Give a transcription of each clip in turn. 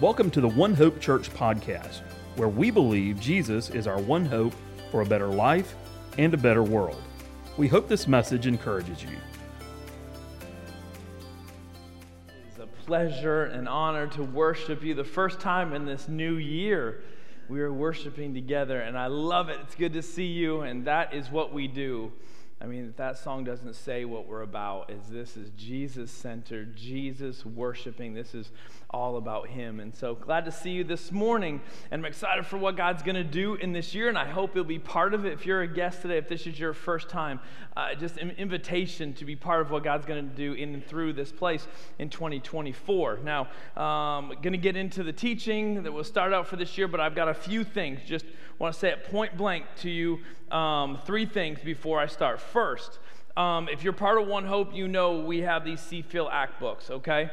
Welcome to the One Hope Church podcast, where we believe Jesus is our one hope for a better life and a better world. We hope this message encourages you. It's a pleasure and honor to worship you the first time in this new year. We are worshiping together, and I love it. It's good to see you, and that is what we do. I mean, that song doesn't say what we're about, is this is Jesus centered, Jesus worshiping. This is all about Him. And so glad to see you this morning. And I'm excited for what God's going to do in this year. And I hope you'll be part of it. If you're a guest today, if this is your first time, uh, just an invitation to be part of what God's going to do in and through this place in 2024. Now, um, going to get into the teaching that we'll start out for this year, but I've got a few things. Just want to say it point blank to you um, three things before I start. First, um, if you're part of One Hope, you know we have these Feel Act books, okay?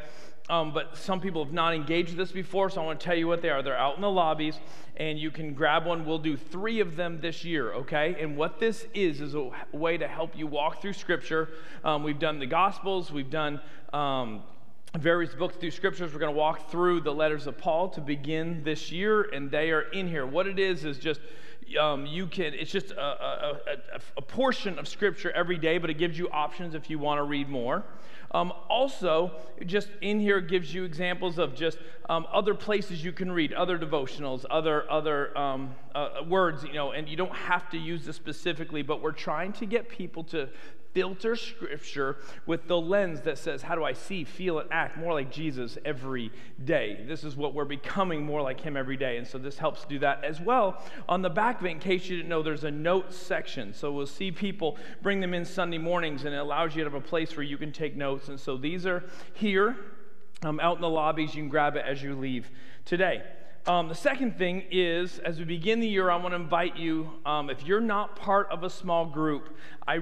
Um, but some people have not engaged this before, so I want to tell you what they are. They're out in the lobbies, and you can grab one. We'll do three of them this year, okay? And what this is, is a way to help you walk through Scripture. Um, we've done the Gospels, we've done um, various books through Scriptures. We're going to walk through the letters of Paul to begin this year, and they are in here. What it is, is just um, you can it's just a, a, a, a, portion of scripture every day but it gives you options if you want to read more. Um, also, just in here gives you examples of just um, other places you can read, other devotionals, other other um, uh, words, you know, and you don't have to use this specifically, but we're trying to get people to filter scripture with the lens that says, How do I see, feel, and act more like Jesus every day? This is what we're becoming more like Him every day. And so this helps do that as well. On the back of it, in case you didn't know, there's a notes section. So we'll see people bring them in Sunday mornings, and it allows you to have a place where you can take notes. And so these are here um, out in the lobbies. You can grab it as you leave today. Um, the second thing is, as we begin the year, I want to invite you, um, if you're not part of a small group, I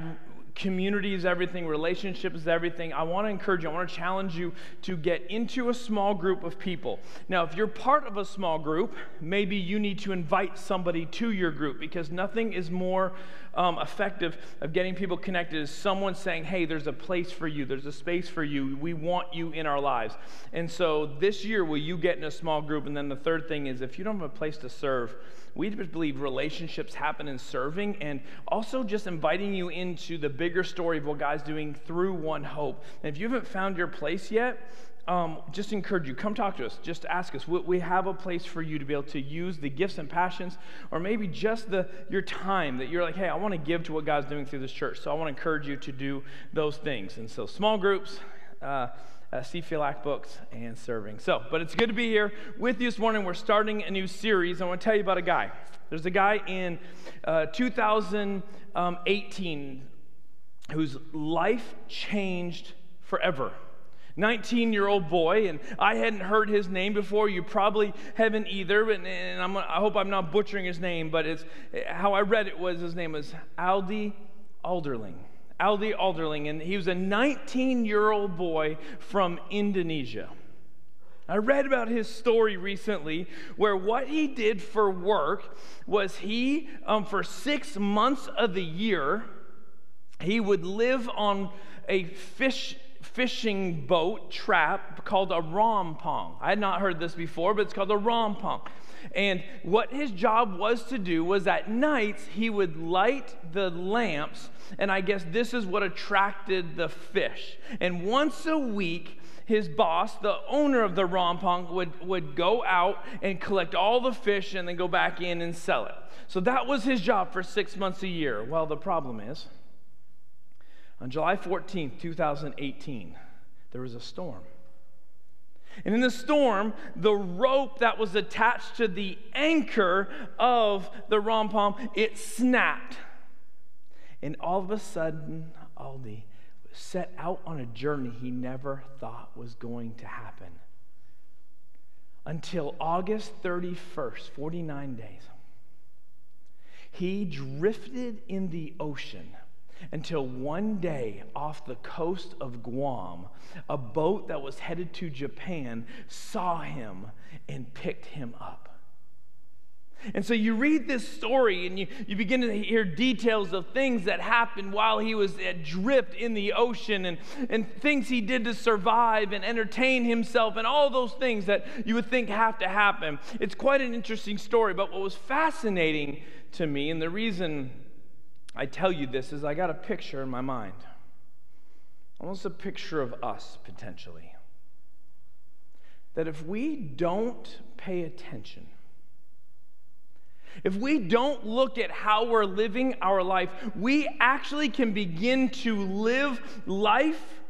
community is everything, relationship is everything. I want to encourage you, I want to challenge you to get into a small group of people. Now, if you're part of a small group, maybe you need to invite somebody to your group because nothing is more um, effective of getting people connected is someone saying, hey, there's a place for you, there's a space for you, we want you in our lives. And so this year, will you get in a small group? And then the third thing is, if you don't have a place to serve, we believe relationships happen in serving and also just inviting you into the bigger story of what God's doing through One Hope. And if you haven't found your place yet, um, just encourage you. Come talk to us. Just ask us. We have a place for you to be able to use the gifts and passions or maybe just the your time that you're like hey i want to give to what god's doing through this church. So i want to encourage you to do those things. And so small groups uh, uh, books and serving. So, but it's good to be here with you this morning. We're starting a new series. I want to tell you about a guy. There's a guy in uh, 2018 whose life changed forever. 19 year old boy, and I hadn't heard his name before. You probably haven't either, and, and i hope I'm not butchering his name, but it's how I read it was his name was Aldi Alderling. Aldi Alderling, and he was a 19 year old boy from Indonesia. I read about his story recently where what he did for work was he, um, for six months of the year, he would live on a fish fishing boat trap called a rompong. I had not heard this before, but it's called a rompong. And what his job was to do was at nights he would light the lamps, and I guess this is what attracted the fish. And once a week, his boss, the owner of the rompong, would, would go out and collect all the fish and then go back in and sell it. So that was his job for six months a year. Well, the problem is, on July 14th, 2018, there was a storm. And in the storm, the rope that was attached to the anchor of the rompong, it snapped. And all of a sudden, Aldi set out on a journey he never thought was going to happen. Until August 31st, 49 days, he drifted in the ocean until one day off the coast of Guam, a boat that was headed to Japan saw him and picked him up. And so you read this story and you, you begin to hear details of things that happened while he was adrift in the ocean and, and things he did to survive and entertain himself and all those things that you would think have to happen. It's quite an interesting story, but what was fascinating to me, and the reason I tell you this is I got a picture in my mind. Almost a picture of us potentially. That if we don't pay attention, if we don't look at how we're living our life, we actually can begin to live life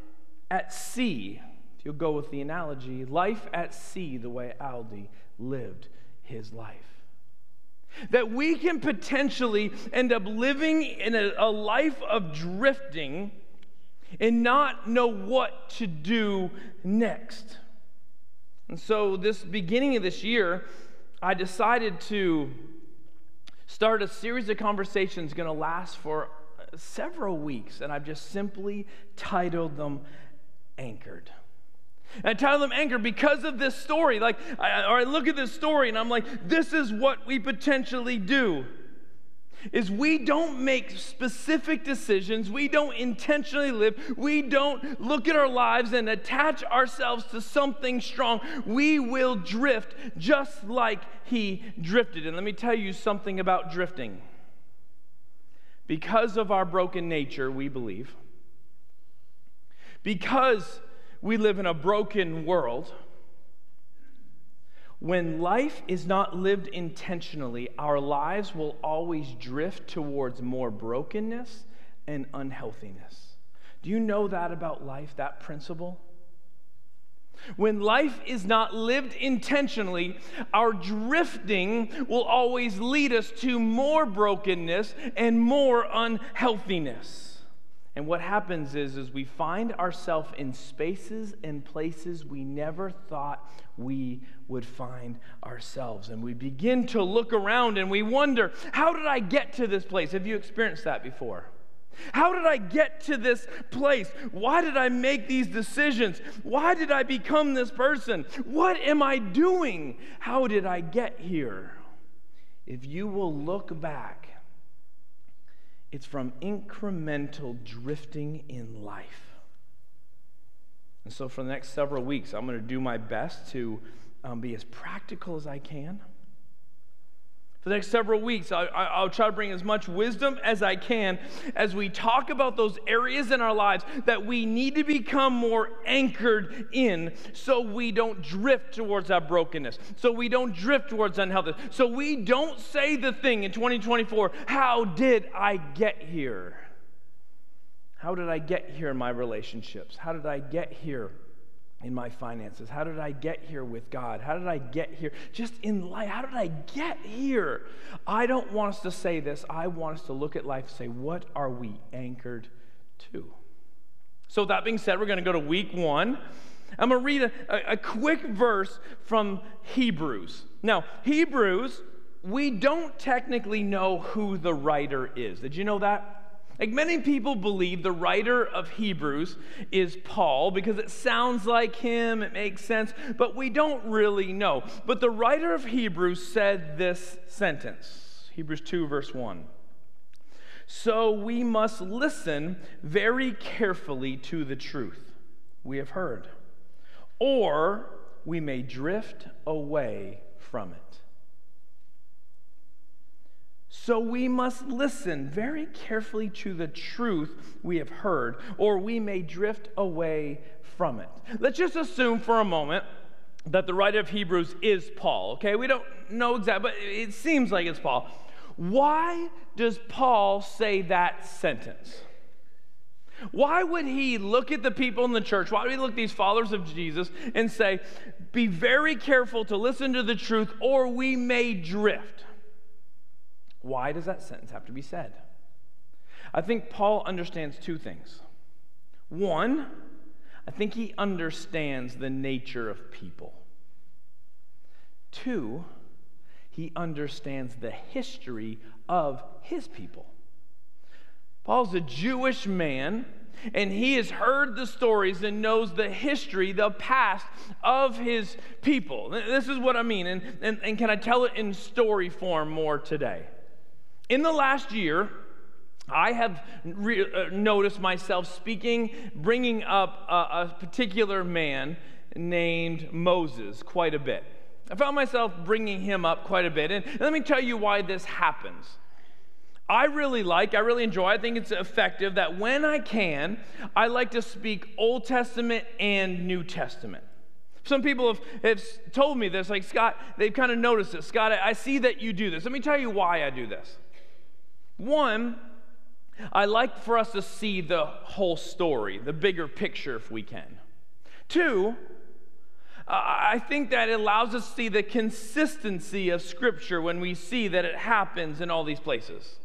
at sea. If you'll go with the analogy, life at sea, the way Aldi lived his life. That we can potentially end up living in a, a life of drifting and not know what to do next. And so, this beginning of this year, I decided to start a series of conversations going to last for several weeks, and I've just simply titled them Anchored. And I title them Anchored because of this story. Like, I, or I look at this story and I'm like, this is what we potentially do is we don't make specific decisions, we don't intentionally live, we don't look at our lives and attach ourselves to something strong. We will drift just like he drifted. And let me tell you something about drifting. Because of our broken nature, we believe, because we live in a broken world, when life is not lived intentionally, our lives will always drift towards more brokenness and unhealthiness. Do you know that about life, that principle? When life is not lived intentionally, our drifting will always lead us to more brokenness and more unhealthiness. And what happens is, is we find ourselves in spaces and places we never thought we would find ourselves. And we begin to look around and we wonder, how did I get to this place? Have you experienced that before? How did I get to this place? Why did I make these decisions? Why did I become this person? What am I doing? How did I get here? If you will look back it's from incremental drifting in life. And so, for the next several weeks, I'm going to do my best to um, be as practical as I can the next several weeks, I, will try to bring as much wisdom as I can as we talk about those areas in our lives that we need to become more anchored in so we don't drift towards that brokenness, so we don't drift towards unhealthy, so we don't say the thing in 2024, How did I get here? How did I get here in my relationships? How did I get here in my finances? How did I get here with God? How did I get here? Just in life, how did I get here? I don't want us to say this. I want us to look at life and say, what are we anchored to? So, that being said, we're going to go to week one. I'm going to read a, a, a quick verse from Hebrews. Now, Hebrews, we don't technically know who the writer is. Did you know that? Like many people believe the writer of Hebrews is Paul because it sounds like him, it makes sense, but we don't really know. But the writer of Hebrews said this sentence Hebrews 2, verse 1. So we must listen very carefully to the truth we have heard, or we may drift away from it. So we must listen very carefully to the truth we have heard, or we may drift away from it. Let's just assume for a moment that the writer of Hebrews is Paul, okay? We don't know exactly, but it seems like it's Paul. Why does Paul say that sentence? Why would he look at the people in the church? Why would he look at these followers of Jesus and say, Be very careful to listen to the truth, or we may drift? Why does that sentence have to be said? I think Paul understands two things. One, I think he understands the nature of people. Two, he understands the history of his people. Paul's a Jewish man And he has heard the stories and knows the history, the past of his people. This is what I mean. And, and, and can I tell it in story form more today? In the last year, I have re- uh, noticed myself speaking, bringing up a, a particular man named Moses quite a bit. I found myself bringing him up quite a bit. And let me tell you why this happens. I really like, I really enjoy, I think it's effective that when I can, I like to speak Old Testament and New Testament. Some people have, have told me this, like Scott, they've kind of noticed it. Scott, I see that you do this. Let me tell you why I do this. One, I like for us to see the whole story, the bigger picture if we can. Two, I think that it allows us to see the consistency of Scripture when we see that it happens in all these places.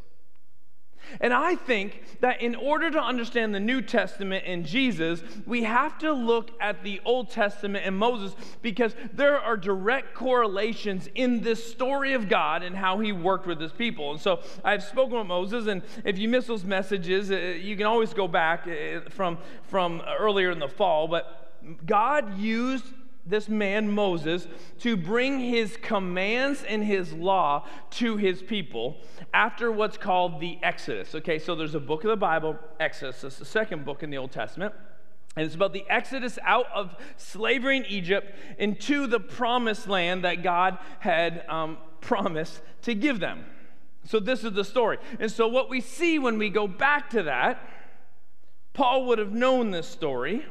And I think that in order to understand the New Testament and Jesus, we have to look at the Old Testament and Moses because there are direct correlations in this story of God and how he worked with his people. And so I've spoken with Moses, and if you miss those messages, uh, you can always go back uh, from, from earlier in the fall. But God used this man Moses to bring his commands and his law to his people after what's called the Exodus. Okay, so there's a book of the Bible, Exodus, it's the second book in the Old Testament. And it's about the exodus out of slavery in Egypt into the promised land that God had um, promised to give them. So, this is the story. And so, what we see when we go back to that, Paul would have known this story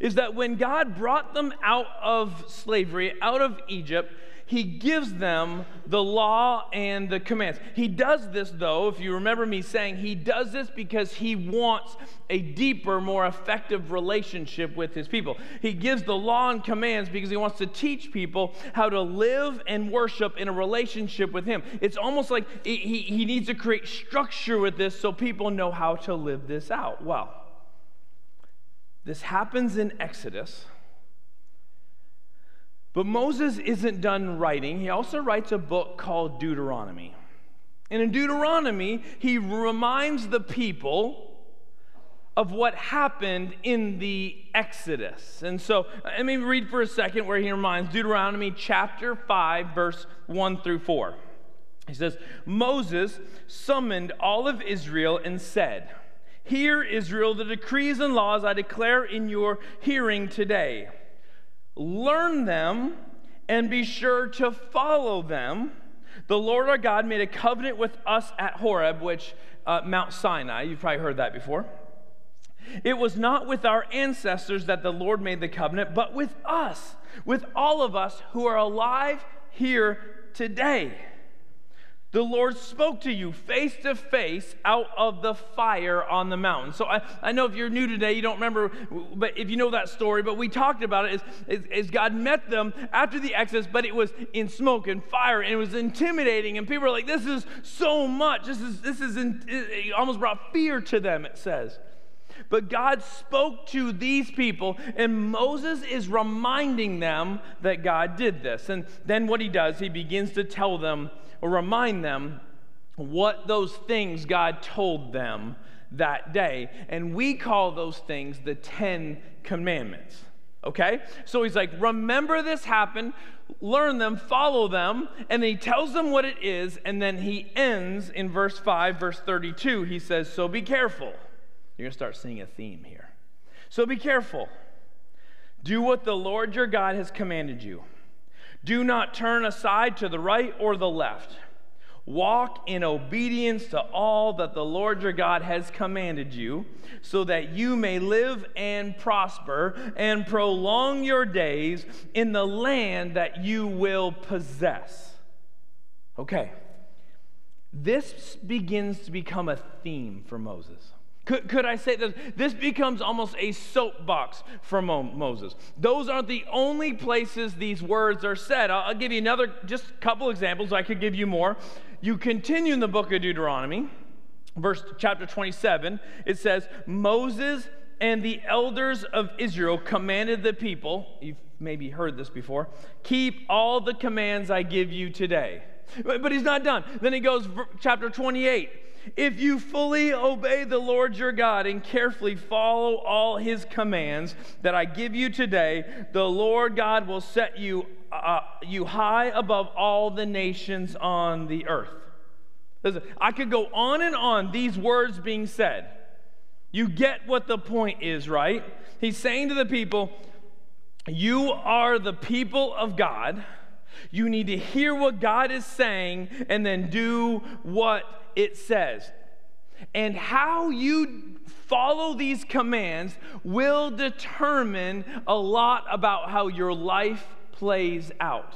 is that when God brought them out of slavery, out of Egypt, he gives them the law and the commands. He does this, though, if you remember me saying, he does this because he wants a deeper, more effective relationship with his people. He gives the law and commands because he wants to teach people how to live and worship in a relationship with him. It's almost like he, he needs to create structure with this so people know how to live this out. Well, this happens in Exodus. But Moses isn't done writing. He also writes a book called Deuteronomy. And in Deuteronomy, he reminds the people of what happened in the Exodus. And so uh, let me read for a second where he reminds Deuteronomy chapter 5, verse 1 through 4. He says, Moses summoned all of Israel and said, Hear, Israel, the decrees and laws I declare in your hearing today. Learn them and be sure to follow them. The Lord our God made a covenant with us at Horeb, which uh, Mount Sinai. You've probably heard that before. It was not with our ancestors that the Lord made the covenant, but with us, with all of us who are alive here today. The Lord spoke to you face to face out of the fire on the mountain. So I, I know if you're new today, you don't remember, but if you know that story, but we talked about it as, God met them after the Exodus, but it was in smoke and fire and it was intimidating. And people were like, this is so much. This is, this is, in, it almost brought fear to them, it says. But God spoke to these people, and Moses is reminding them that God did this. And then what he does, he begins to tell them or remind them what those things God told them that day. And we call those things the Ten Commandments. Okay? So he's like, remember this happened, learn them, follow them, and he tells them what it is, and then he ends in verse 5, verse 32. He says, So be careful. You're going to start seeing a theme here. So be careful. Do what the Lord your God has commanded you. Do not turn aside to the right or the left. Walk in obedience to all that the Lord your God has commanded you, so that you may live and prosper and prolong your days in the land that you will possess. Okay, this begins to become a theme for Moses. Could, could I say that this becomes almost a soapbox for Mo- Moses? Those aren't the only places these words are said. I'll, I'll give you another, just a couple examples. I could give you more. You continue in the book of Deuteronomy, verse chapter 27. It says, Moses and the elders of Israel commanded the people, you've maybe heard this before, keep all the commands I give you today. But he's not done. Then he goes, chapter 28 If you fully obey the Lord your God and carefully follow all his commands that I give you today, the Lord God will set you, uh, you high above all the nations on the earth. Listen, I could go on and on these words being said. You get what the point is, right? He's saying to the people, You are the people of God. You need to hear what God is saying and then do what it says. And how you follow these commands will determine a lot about how your life plays out.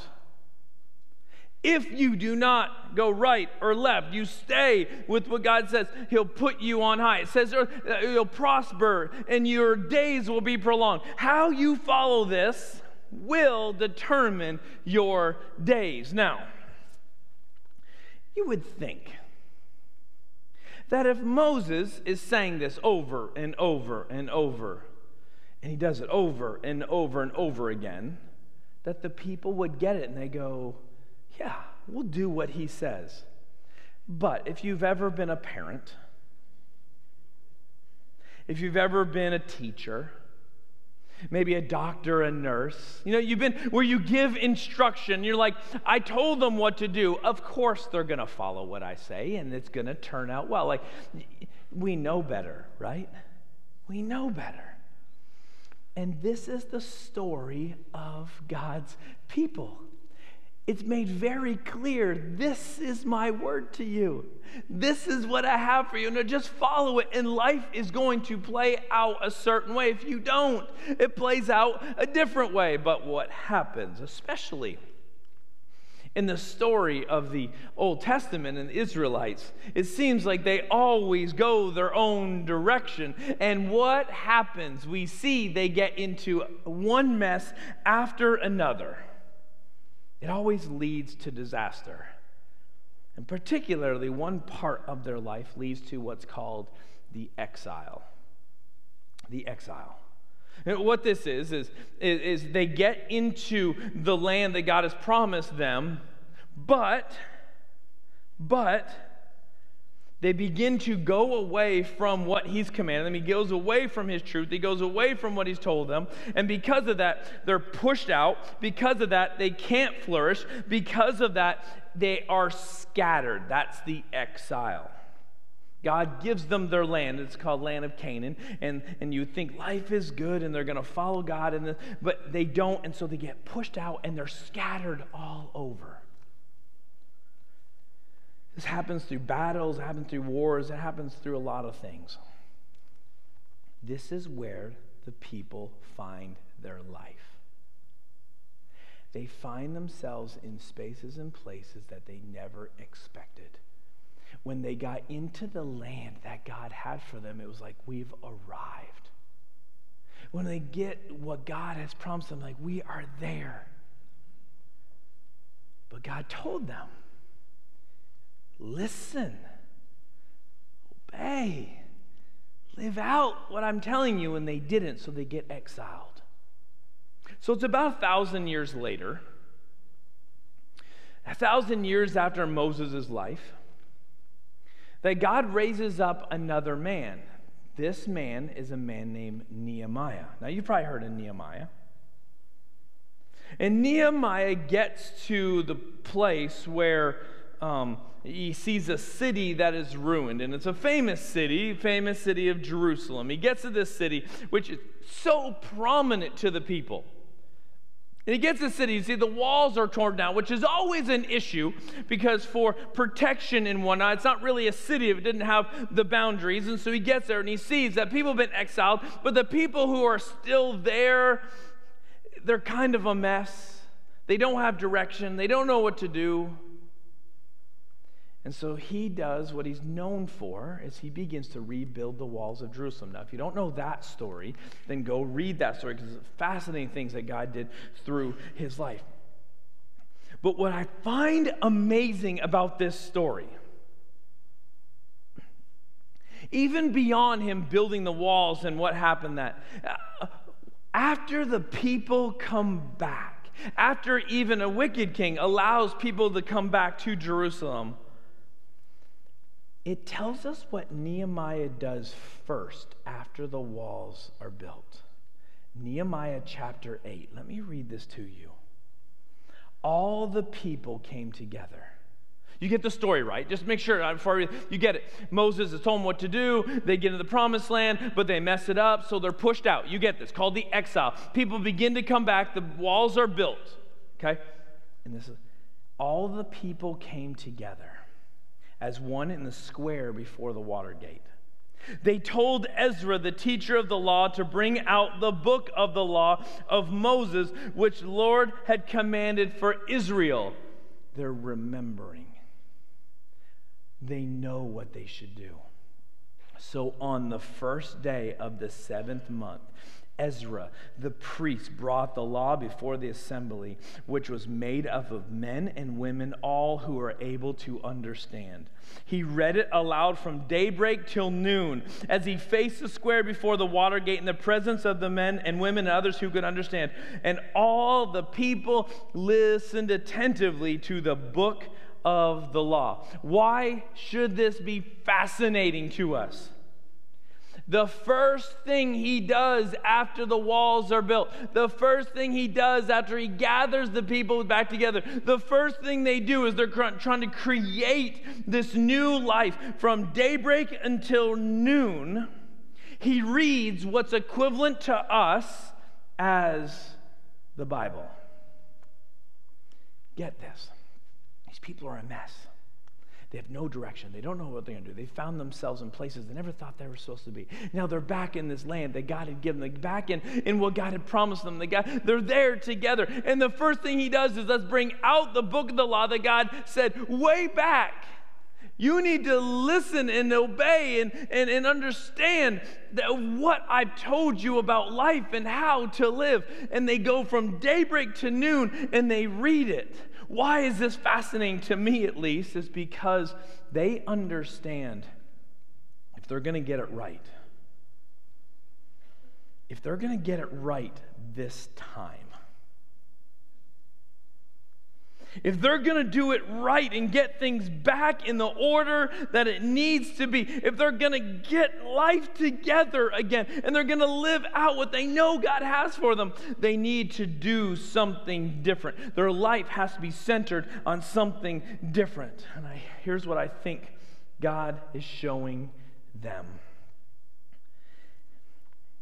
If you do not go right or left, you stay with what God says, He'll put you on high. It says you'll prosper and your days will be prolonged. How you follow this will determine your days. Now, you would think that if Moses is saying this over and over and over, and he does it over and over and over again, that the people would get it and they go, Yeah, we'll do what he says. But if you've ever been a parent, if you've ever been a teacher, maybe a doctor, a nurse. You know, you've been where you give instruction. You're like, I told them what to do. Of course, they're going to follow what I say, and it's going to turn out well. Like, we know better, right? We know better. And this is the story of God's people it's made very clear this is my word to you. This is what I have for you. And just follow it, and life is going to play out a certain way. If you don't, it plays out a different way. But what happens, especially in the story of the Old Testament and the Israelites, it seems like they always go their own direction. And what happens? We see they get into one mess after another it always leads to disaster. And particularly, one part of their life leads to what's called the exile. The exile. And what this is, is, is they get into the land that God has promised them, but, but, they begin to go away from what he's commanded them. He goes away from his truth. He goes away from what he's told them. And because of that, they're pushed out. Because of that, they can't flourish. Because of that, they are scattered. That's the exile. God gives them their land. It's called land of Canaan. And, and you think life is good and they're going to follow God, and the, but they don't. And so they get pushed out and they're scattered all over. This happens through battles, it happens through wars, it happens through a lot of things. This is where the people find their life. They find themselves in spaces and places that they never expected. When they got into the land that God had for them, it was like, we've arrived. When they get what God has promised them, like, we are there. But God told them, listen, obey, live out what I'm telling you, and they didn't, so they get exiled. So it's about a thousand years later, a thousand years after Moses' life, that God raises up another man. This man is a man named Nehemiah. Now, you've probably heard of Nehemiah. And Nehemiah gets to the place where um, he sees a city that is ruined, and it's a famous city, famous city of Jerusalem. He gets to this city, which is so prominent to the people. And he gets to the city, you see the walls are torn down, which is always an issue because for protection and whatnot, it's not really a city if it didn't have the boundaries. And so he gets there and he sees that people have been exiled, but the people who are still there, they're kind of a mess. They don't have direction, they don't know what to do. And so he does what he's known for as he begins to rebuild the walls of Jerusalem. Now, if you don't know that story, then go read that story because it's fascinating things that God did through his life. But what I find amazing about this story, even beyond him building the walls and what happened that uh, after the people come back, after even a wicked king allows people to come back to Jerusalem, it tells us what Nehemiah does first after the walls are built. Nehemiah chapter 8. Let me read this to you. All the people came together. You get the story right. Just make sure uh, before you get it. Moses has told them what to do. They get into the promised land, but they mess it up, so they're pushed out. You get this. Called the exile. People begin to come back. The walls are built. Okay? And this is all the people came together as one in the square before the water gate. They told Ezra, the teacher of the law, to bring out the book of the law of Moses, which Lord had commanded for Israel. They're remembering. They know what they should do. So on the first day of the seventh month, Ezra, the priest, brought the law before the assembly, which was made up of men and women, all who are able to understand. He read it aloud from daybreak till noon as he faced the square before the water gate in the presence of the men and women and others who could understand. And all the people listened attentively to the book of the law. Why should this be fascinating to us? The first thing he does after the walls are built, the first thing he does after he gathers the people back together, the first thing they do is they're trying to create this new life from daybreak until noon. He reads what's equivalent to us as the Bible. Get this these people are a mess. They have no direction. They don't know what they're going to do. They found themselves in places they never thought they were supposed to be. Now they're back in this land that God had given them, back in, in what God had promised them. They got, they're there together. And the first thing he does is let's bring out the book of the law that God said way back. You need to listen and obey and, and, and understand that what I've told you about life and how to live. And they go from daybreak to noon and they read it. Why is this fascinating to me, at least? Is because they understand if they're going to get it right, if they're going to get it right this time, if they're going to do it right and get things back in the order that it needs to be, if they're going to get life together again and they're going to live out what they know God has for them, they need to do something different. Their life has to be centered on something different. And I, here's what I think God is showing them.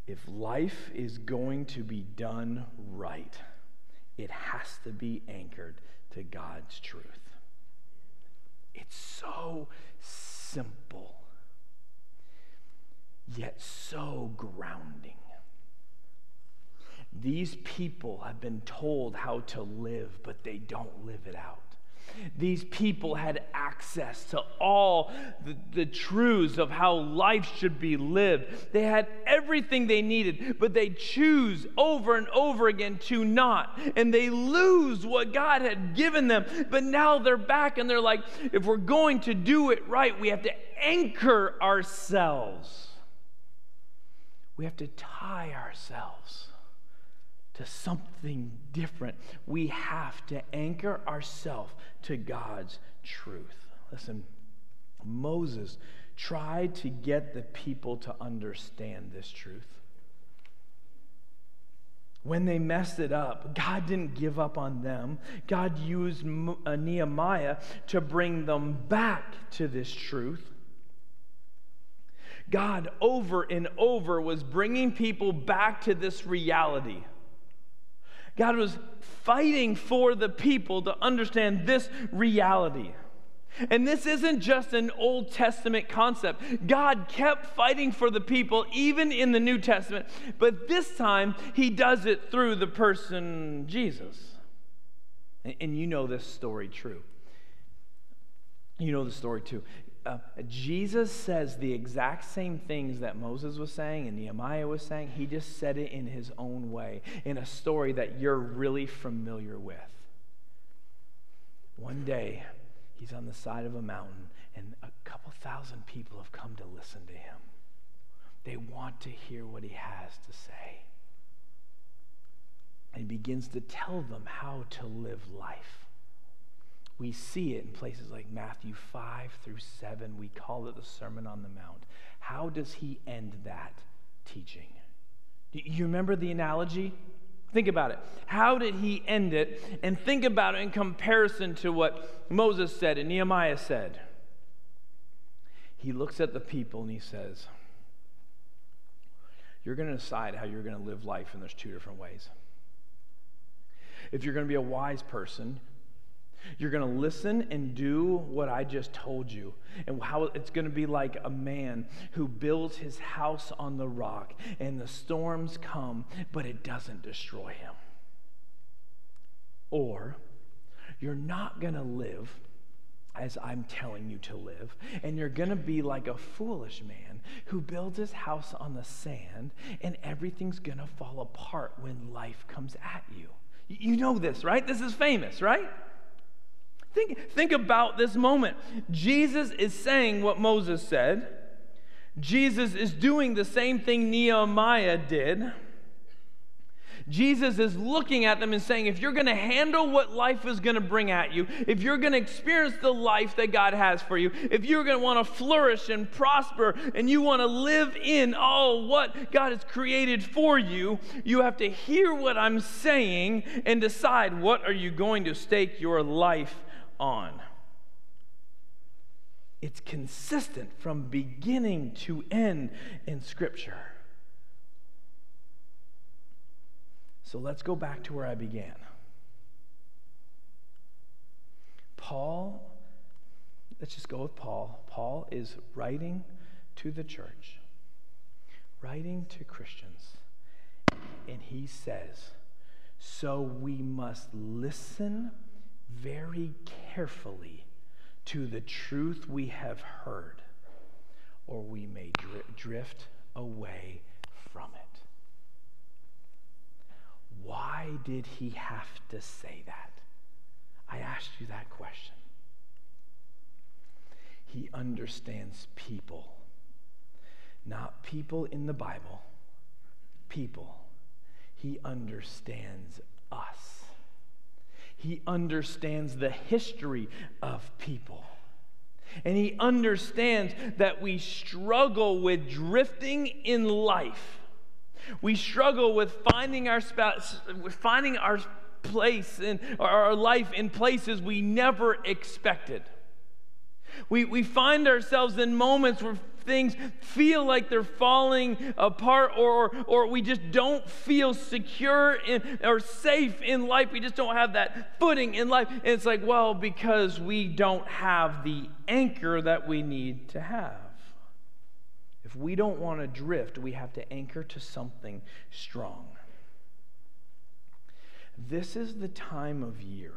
If life is going to be done right, it has to be anchored to God's truth. It's so simple, yet so grounding. These people have been told how to live, but they don't live it out. These people had access to all the, the, truths of how life should be lived. They had everything they needed, but they choose over and over again to not. And they lose what God had given them. But now they're back and they're like, if we're going to do it right, we have to anchor ourselves. We have to tie ourselves to something different. We have to anchor ourselves to God's truth. Listen, Moses tried to get the people to understand this truth. When they messed it up, God didn't give up on them. God used uh, Nehemiah to bring them back to this truth. God, over and over, was bringing people back to this reality. God was fighting for the people to understand this reality. And this isn't just an Old Testament concept. God kept fighting for the people even in the New Testament, but this time he does it through the person Jesus. And you know this story true. You know the story too uh, Jesus says the exact same things that Moses was saying and Nehemiah was saying. He just said it in his own way, in a story that you're really familiar with. One day, he's on the side of a mountain, and a couple thousand people have come to listen to him. They want to hear what he has to say. And he begins to tell them how to live life. We see it in places like Matthew 5 through 7. We call it the Sermon on the Mount. How does he end that teaching? Do You remember the analogy? Think about it. How did he end it? And think about it in comparison to what Moses said and Nehemiah said. He looks at the people and he says, You're going to decide how you're going to live life, and there's two different ways. If you're going to be a wise person, you're going to listen and do what I just told you, and how it's going to be like a man who builds his house on the rock, and the storms come, but it doesn't destroy him. Or you're not going to live as I'm telling you to live, and you're going to be like a foolish man who builds his house on the sand, and everything's going to fall apart when life comes at you. You know this, right? This is famous, right? Think, think about this moment. Jesus is saying what Moses said. Jesus is doing the same thing Nehemiah did. Jesus is looking at them and saying, if you're going to handle what life is going to bring at you, if you're going to experience the life that God has for you, if you're going to want to flourish and prosper and you want to live in all what God has created for you, you have to hear what I'm saying and decide what are you going to stake your life on. It's consistent from beginning to end in Scripture. So let's go back to where I began. Paul, let's just go with Paul. Paul is writing to the church, writing to Christians, and he says, So we must listen very carefully to the truth we have heard, or we may drift away from it. Why did he have to say that? I asked you that question. He understands people, not people in the Bible, people. He understands us. He understands the history of people. And he understands that we struggle with drifting in life. We struggle with finding our spouse, finding our place in our life in places we never expected. We, we find ourselves in moments where things feel like they're falling apart or, or we just don't feel secure in, or safe in life. We just don't have that footing in life. And it's like, well, because we don't have the anchor that we need to have. If we don't want to drift, we have to anchor to something strong. This is the time of year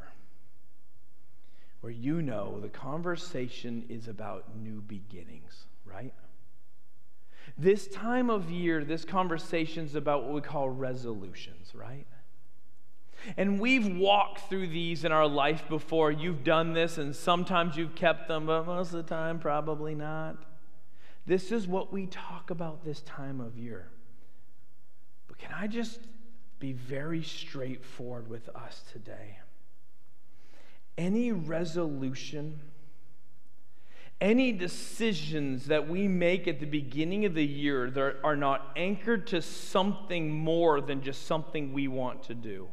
where you know the conversation is about new beginnings right? This time of year, this conversation is about what we call resolutions, right? And we've walked through these in our life before. You've done this, and sometimes you've kept them, but most of the time, probably not. This is what we talk about this time of year. But can I just be very straightforward with us today? Any resolution any decisions that we make at the beginning of the year that are not anchored to something more than just something we want to do,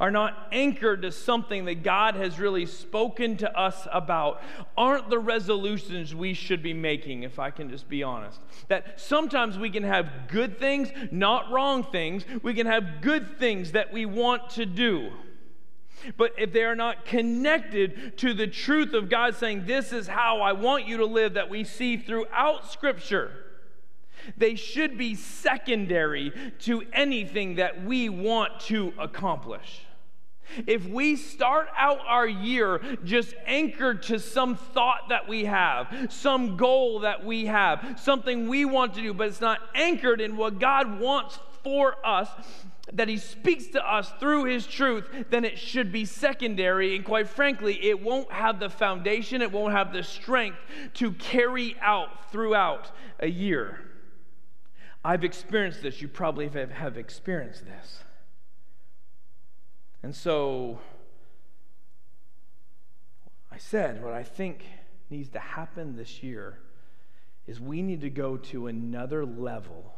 are not anchored to something that God has really spoken to us about, aren't the resolutions we should be making, if I can just be honest. That sometimes we can have good things, not wrong things. We can have good things that we want to do. But if they are not connected to the truth of God saying, This is how I want you to live, that we see throughout Scripture, they should be secondary to anything that we want to accomplish. If we start out our year just anchored to some thought that we have, some goal that we have, something we want to do, but it's not anchored in what God wants for us, that he speaks to us through his truth, then it should be secondary. And quite frankly, it won't have the foundation, it won't have the strength to carry out throughout a year. I've experienced this. You probably have, experienced this. And so, I said, what I think needs to happen this year is we need to go to another level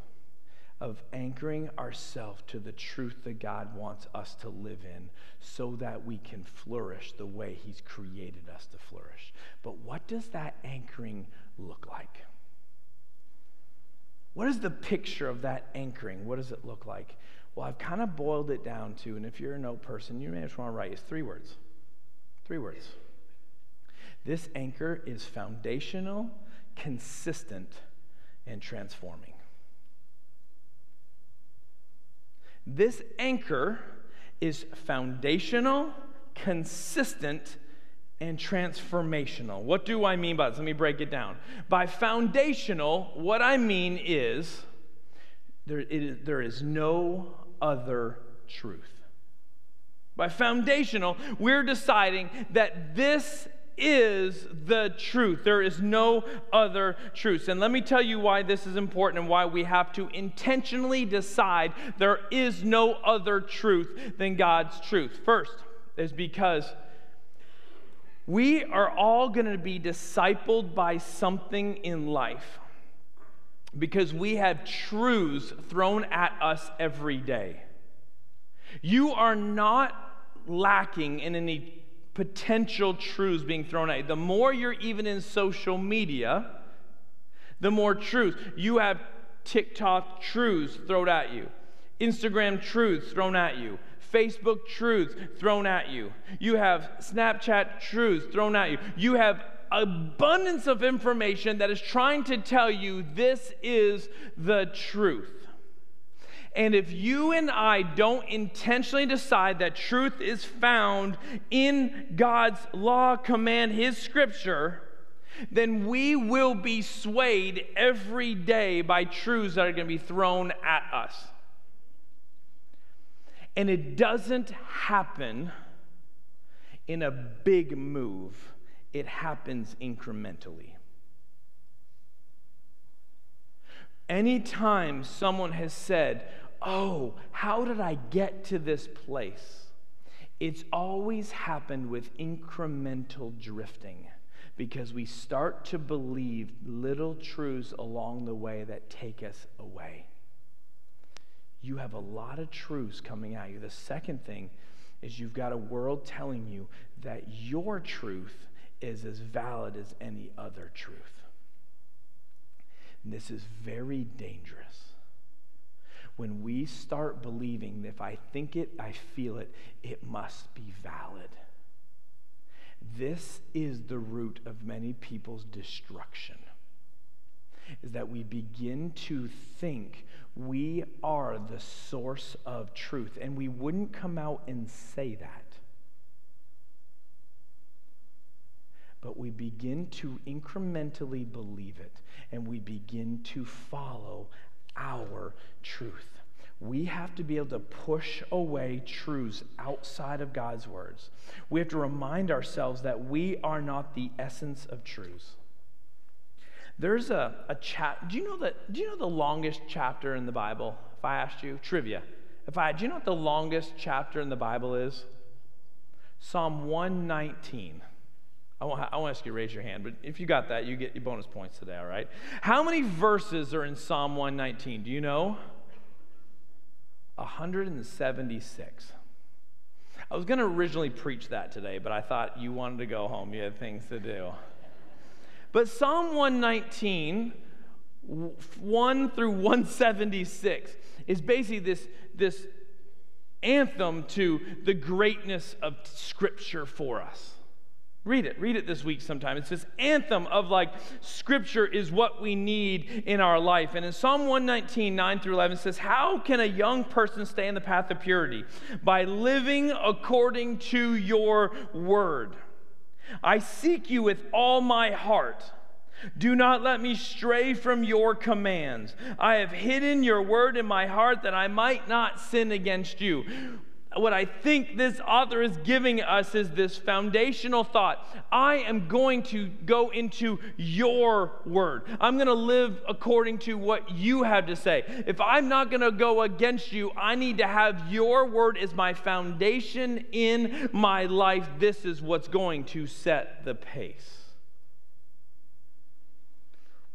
of anchoring ourselves to the truth that God wants us to live in so that we can flourish the way He's created us to flourish. But what does that anchoring look like? What is the picture of that anchoring? What does it look like? Well, I've kind of boiled it down to, and if you're a note person, you may just want to write, it's three words. Three words. This anchor is foundational, consistent, and transforming. This anchor is foundational, consistent, and transformational. What do I mean by this? Let me break it down. By foundational, what I mean is there, is, there is no other truth. By foundational, we're deciding that this is the truth. There is no other truth. And let me tell you why this is important and why we have to intentionally decide there is no other truth than God's truth. First, is because we are all going to be discipled by something in life because we have truths thrown at us every day. You are not lacking in any potential truths being thrown at you. The more you're even in social media, the more truth. You have TikTok truths thrown at you, Instagram truths thrown at you, Facebook truths thrown at you. You have Snapchat truths thrown at you. You have abundance of information that is trying to tell you this is the truth. And if you and I don't intentionally decide that truth is found in God's law, command, His scripture, then we will be swayed every day by truths that are going to be thrown at us. And it doesn't happen in a big move, it happens incrementally. Anytime someone has said, Oh, how did I get to this place? It's always happened with incremental drifting because we start to believe little truths along the way that take us away you have a lot of truths coming at you. The second thing is you've got a world telling you that your truth is as valid as any other truth. And this is very dangerous. When we start believing that if I think it, I feel it, it must be valid. This is the root of many people's destruction. Is that we begin to think we are the source of truth. And we wouldn't come out and say that. But we begin to incrementally believe it, and we begin to follow our truth. We have to be able to push away truths outside of God's words. We have to remind ourselves that we are not the essence of truths. There's a, a chat. Do you know that? Do you know the longest chapter in the Bible? If I asked you trivia, if I do you know what the longest chapter in the Bible is? Psalm 119. I won't, I won't ask you to raise your hand, but if you got that, you get your bonus points today, all right? How many verses are in Psalm 119? Do you know? 176. I was going to originally preach that today, but I thought you wanted to go home. You had things to do. But Psalm 119, 1 through 176, is basically this, this anthem to the greatness of Scripture for us. Read it. Read it this week sometime. It's this anthem of like Scripture is what we need in our life. And in Psalm 119, 9 through 11 says, How can a young person stay in the path of purity? By living according to your word. I seek you with all my heart. Do not let me stray from your commands. I have hidden your word in my heart that I might not sin against you. What I think this author is giving us is this foundational thought. I am going to go into your word. I'm going to live according to what you have to say. If I'm not going to go against you, I need to have your word as my foundation in my life. This is what's going to set the pace.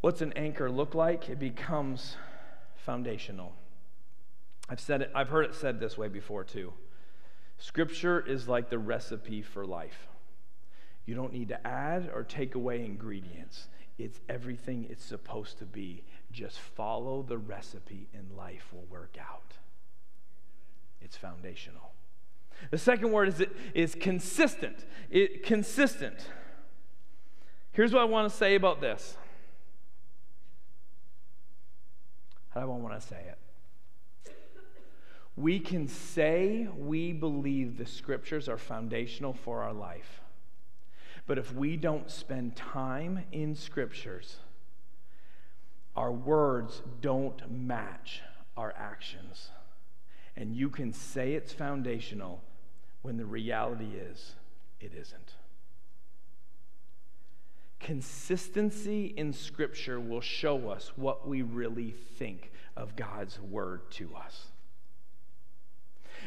What's an anchor look like? It becomes foundational. I've said it, I've heard it said this way before too. Scripture is like the recipe for life. You don't need to add or take away ingredients. It's everything it's supposed to be. Just follow the recipe and life will work out. It's foundational. The second word is, is consistent. It, consistent. Here's what I want to say about this. How do I want to say it? We can say we believe the scriptures are foundational for our life. But if we don't spend time in scriptures, our words don't match our actions. And you can say it's foundational when the reality is it isn't. Consistency in Scripture will show us what we really think of God's Word to us.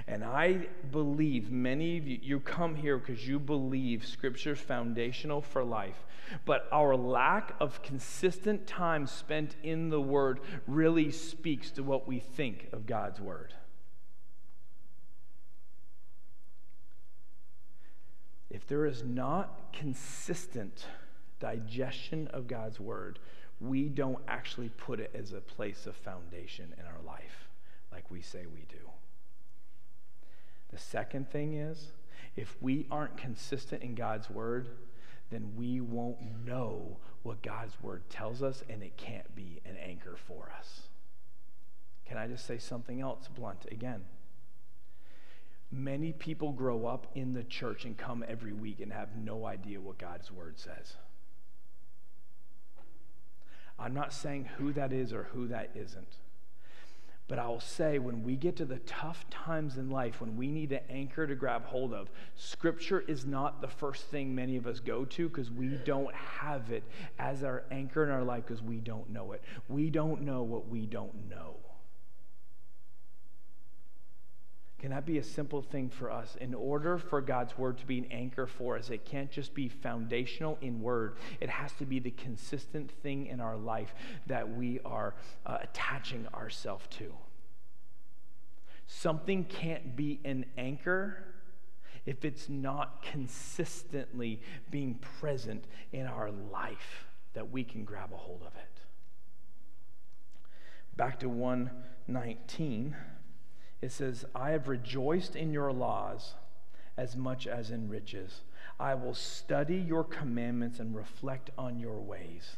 And I believe many of you, you come here because you believe Scripture is foundational for life. But our lack of consistent time spent in the Word really speaks to what we think of God's Word. If there is not consistent digestion of God's Word, we don't actually put it as a place of foundation in our life like we say we do. The second thing is, if we aren't consistent in God's word, then we won't know what God's word tells us, and it can't be an anchor for us. Can I just say something else blunt again? Many people grow up in the church and come every week and have no idea what God's word says. I'm not saying who that is or who that isn't. But I will say, when we get to the tough times in life, when we need an anchor to grab hold of, Scripture is not the first thing many of us go to because we don't have it as our anchor in our life because we don't know it. We don't know what we don't know. Can that be a simple thing for us? In order for God's word to be an anchor for us, it can't just be foundational in word. It has to be the consistent thing in our life that we are uh, attaching ourselves to. Something can't be an anchor if it's not consistently being present in our life that we can grab a hold of it. Back to 119 it says, I have rejoiced in your laws as much as in riches. I will study your commandments and reflect on your ways.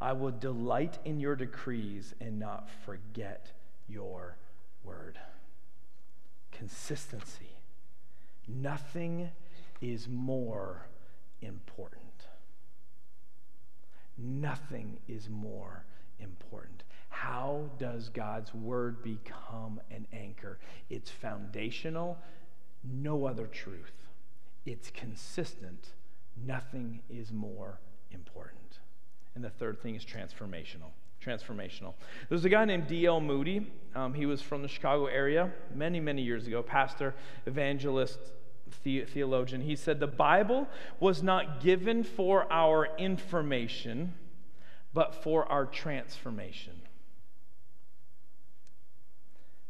I will delight in your decrees and not forget your word. Consistency. Nothing is more important. Nothing is more important. How does God's word become an anchor? It's foundational, no other truth. It's consistent, nothing is more important. And the third thing is transformational. Transformational. There's a guy named D.L. Moody. Um, he was from the Chicago area many, many years ago, pastor, evangelist, the- theologian. He said, The Bible was not given for our information, but for our transformation.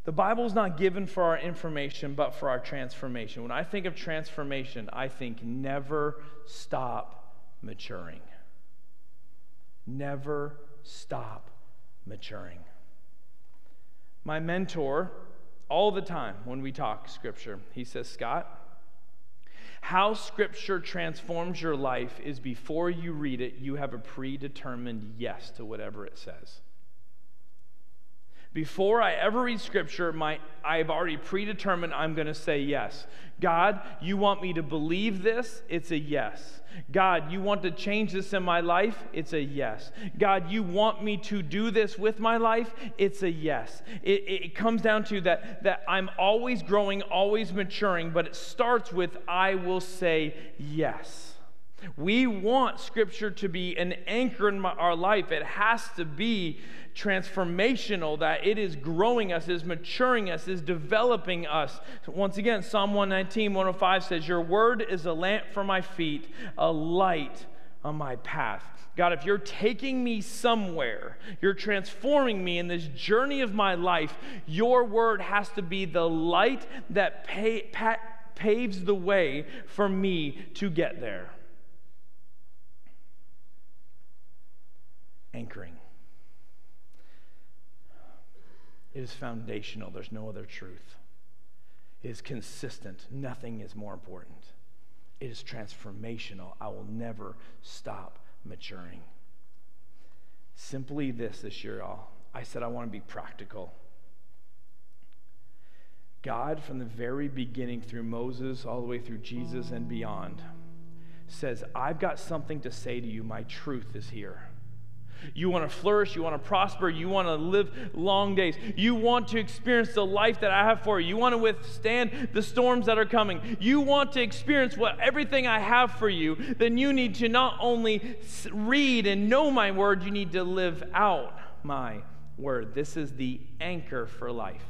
The Bible is not given for our information, but for our transformation. When I think of transformation, I think never stop maturing. Never stop maturing. My mentor, all the time when we talk scripture, he says, Scott, how scripture transforms your life is before you read it, you have a predetermined yes to whatever it says. Before I ever read scripture, my, I've already predetermined I'm going to say yes. God, you want me to believe this? It's a yes. God, you want to change this in my life? It's a yes. God, you want me to do this with my life? It's a yes. It, it comes down to that, that I'm always growing, always maturing, but it starts with I will say yes. We want Scripture to be an anchor in my, our life. It has to be transformational, that it is growing us, is maturing us, is developing us. Once again, Psalm 119, 105 says, Your word is a lamp for my feet, a light on my path. God, if you're taking me somewhere, you're transforming me in this journey of my life, your word has to be the light that pay, pa- paves the way for me to get there. Anchoring. It is foundational. There's no other truth. It is consistent. Nothing is more important. It is transformational. I will never stop maturing. Simply this this year, y'all. I said I want to be practical. God, from the very beginning through Moses, all the way through Jesus and beyond, says, I've got something to say to you. My truth is here. You want to flourish. You want to prosper. You want to live long days. You want to experience the life that I have for you. You want to withstand the storms that are coming. You want to experience what everything I have for you. Then you need to not only read and know my word, you need to live out my word. This is the anchor for life.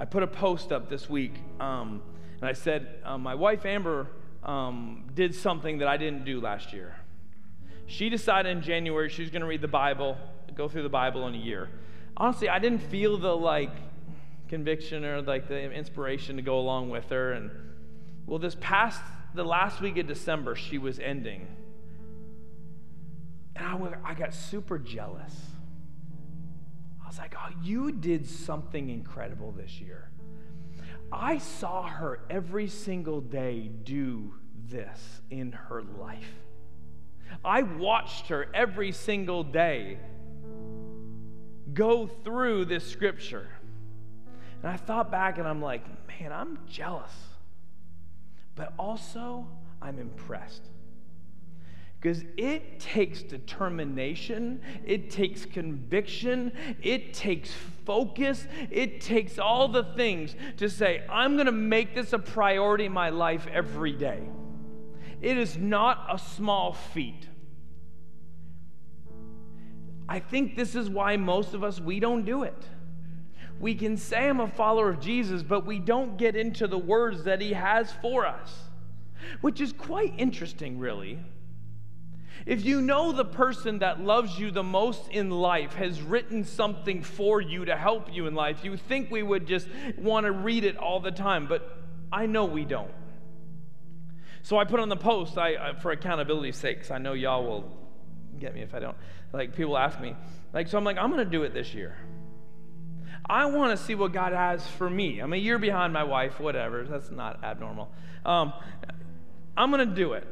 I put a post up this week, um, and I said, uh, My wife Amber um, did something that I didn't do last year. She decided in January she was going to read the Bible, go through the Bible in a year. Honestly, I didn't feel the like conviction or like the inspiration to go along with her. And well, this past the last week of December, she was ending, and I, I got super jealous. I was like, "Oh, you did something incredible this year." I saw her every single day do this in her life. I watched her every single day go through this scripture. And I thought back and I'm like, man, I'm jealous. But also, I'm impressed. Because it takes determination, it takes conviction, it takes focus, it takes all the things to say, I'm going to make this a priority in my life every day. It is not a small feat. I think this is why most of us, we don't do it. We can say I'm a follower of Jesus, but we don't get into the words that he has for us, which is quite interesting, really. If you know the person that loves you the most in life has written something for you to help you in life, you think we would just want to read it all the time, but I know we don't. So I put on the post I, for accountability's sake, I know y'all will get me if I don't. Like people ask me, like so I'm like I'm to do it this year. I want to see what God has for me. I'm a year behind my wife, whatever. That's not abnormal. Um, I'm to do it.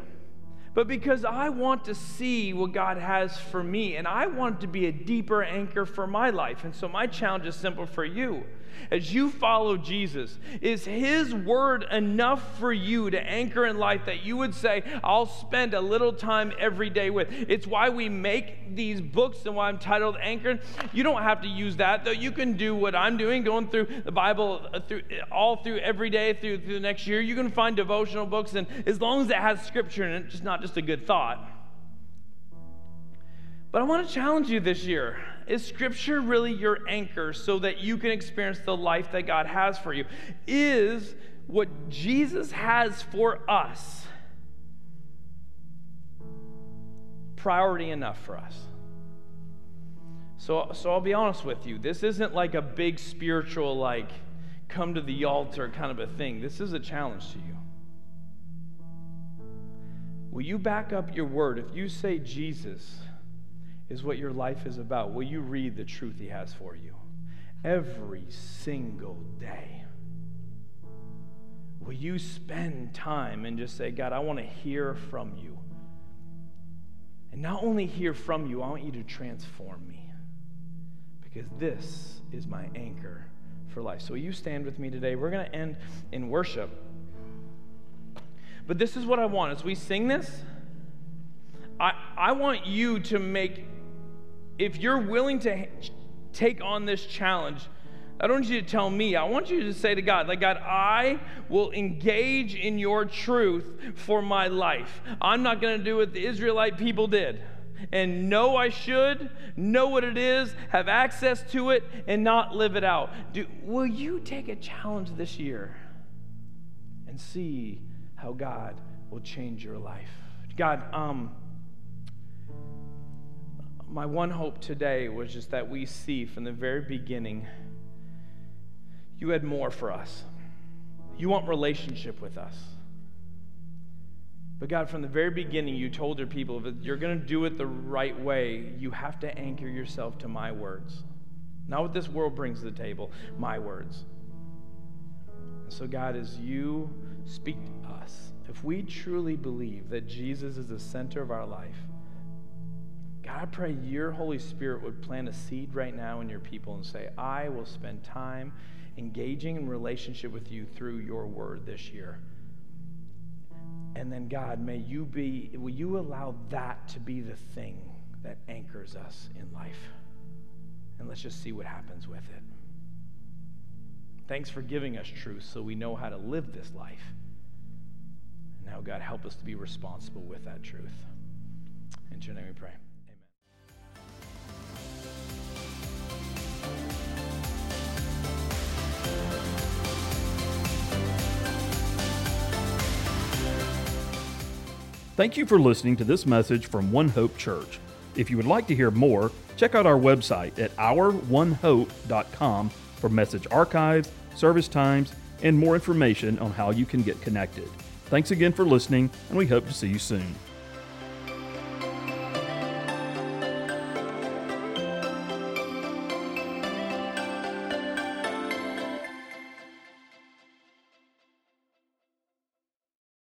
But because I want to see what God has for me, and I want to be a deeper anchor for my life. And so my challenge is simple for you as you follow Jesus? Is His word enough for you to anchor in life that you would say, I'll spend a little time every day with? It's why we make these books and why I'm titled Anchored. You don't have to use that, though. You can do what I'm doing, going through the Bible uh, through, all through every day through, through the next year. You can find devotional books, and as long as it has scripture in it, just not just a good thought. But I want to challenge you this year. Is Scripture really your anchor so that you can experience the life that God has for you? Is what Jesus has for us priority enough for us? So, so I'll be honest with you. This isn't like a big spiritual, like, come to the altar kind of a thing. This is a challenge to you. Will you back up your word? If you say Jesus, is what your life is about. Will you read the truth He has for you every single day? Will you spend time and just say, God, I want to hear from you? And not only hear from you, I want you to transform me. because this is my anchor for life. So, you stand with me today? We're going to end in worship. But this is what I want as we sing this. I, I want you to make, if you're willing to take on this challenge, I don't want you to tell me. I want you to say to God, like, God, I will engage in your truth for my life. I'm not going to do what the Israelite people did and know I should, know what it is, have access to it, and not live it out. Do, will you take a challenge this year and see how God will change your life? God, um, my one hope today was just that we see from the very beginning you had more for us. You want relationship with us. But God, from the very beginning, you told your people that you're going to do it the right way, you have to anchor yourself to my words. Not what this world brings to the table, my words. And so, God, as you speak to us, if we truly believe that Jesus is the center of our life, God, I pray your Holy Spirit would plant a seed right now in your people and say, I will spend time engaging in relationship with you through your word this year. And then, God, may you be, will you allow that to be the thing that anchors us in life? And let's just see what happens with it. Thanks for giving us truth so we know how to live this life. And now, God, help us to be responsible with that truth. In your name we pray. Thank you for listening to this message from One Hope Church. If you would like to hear more, check out our website at ouronehope.com for message archives, service times, and more information on how you can get connected. Thanks again for listening, and we hope to see you soon.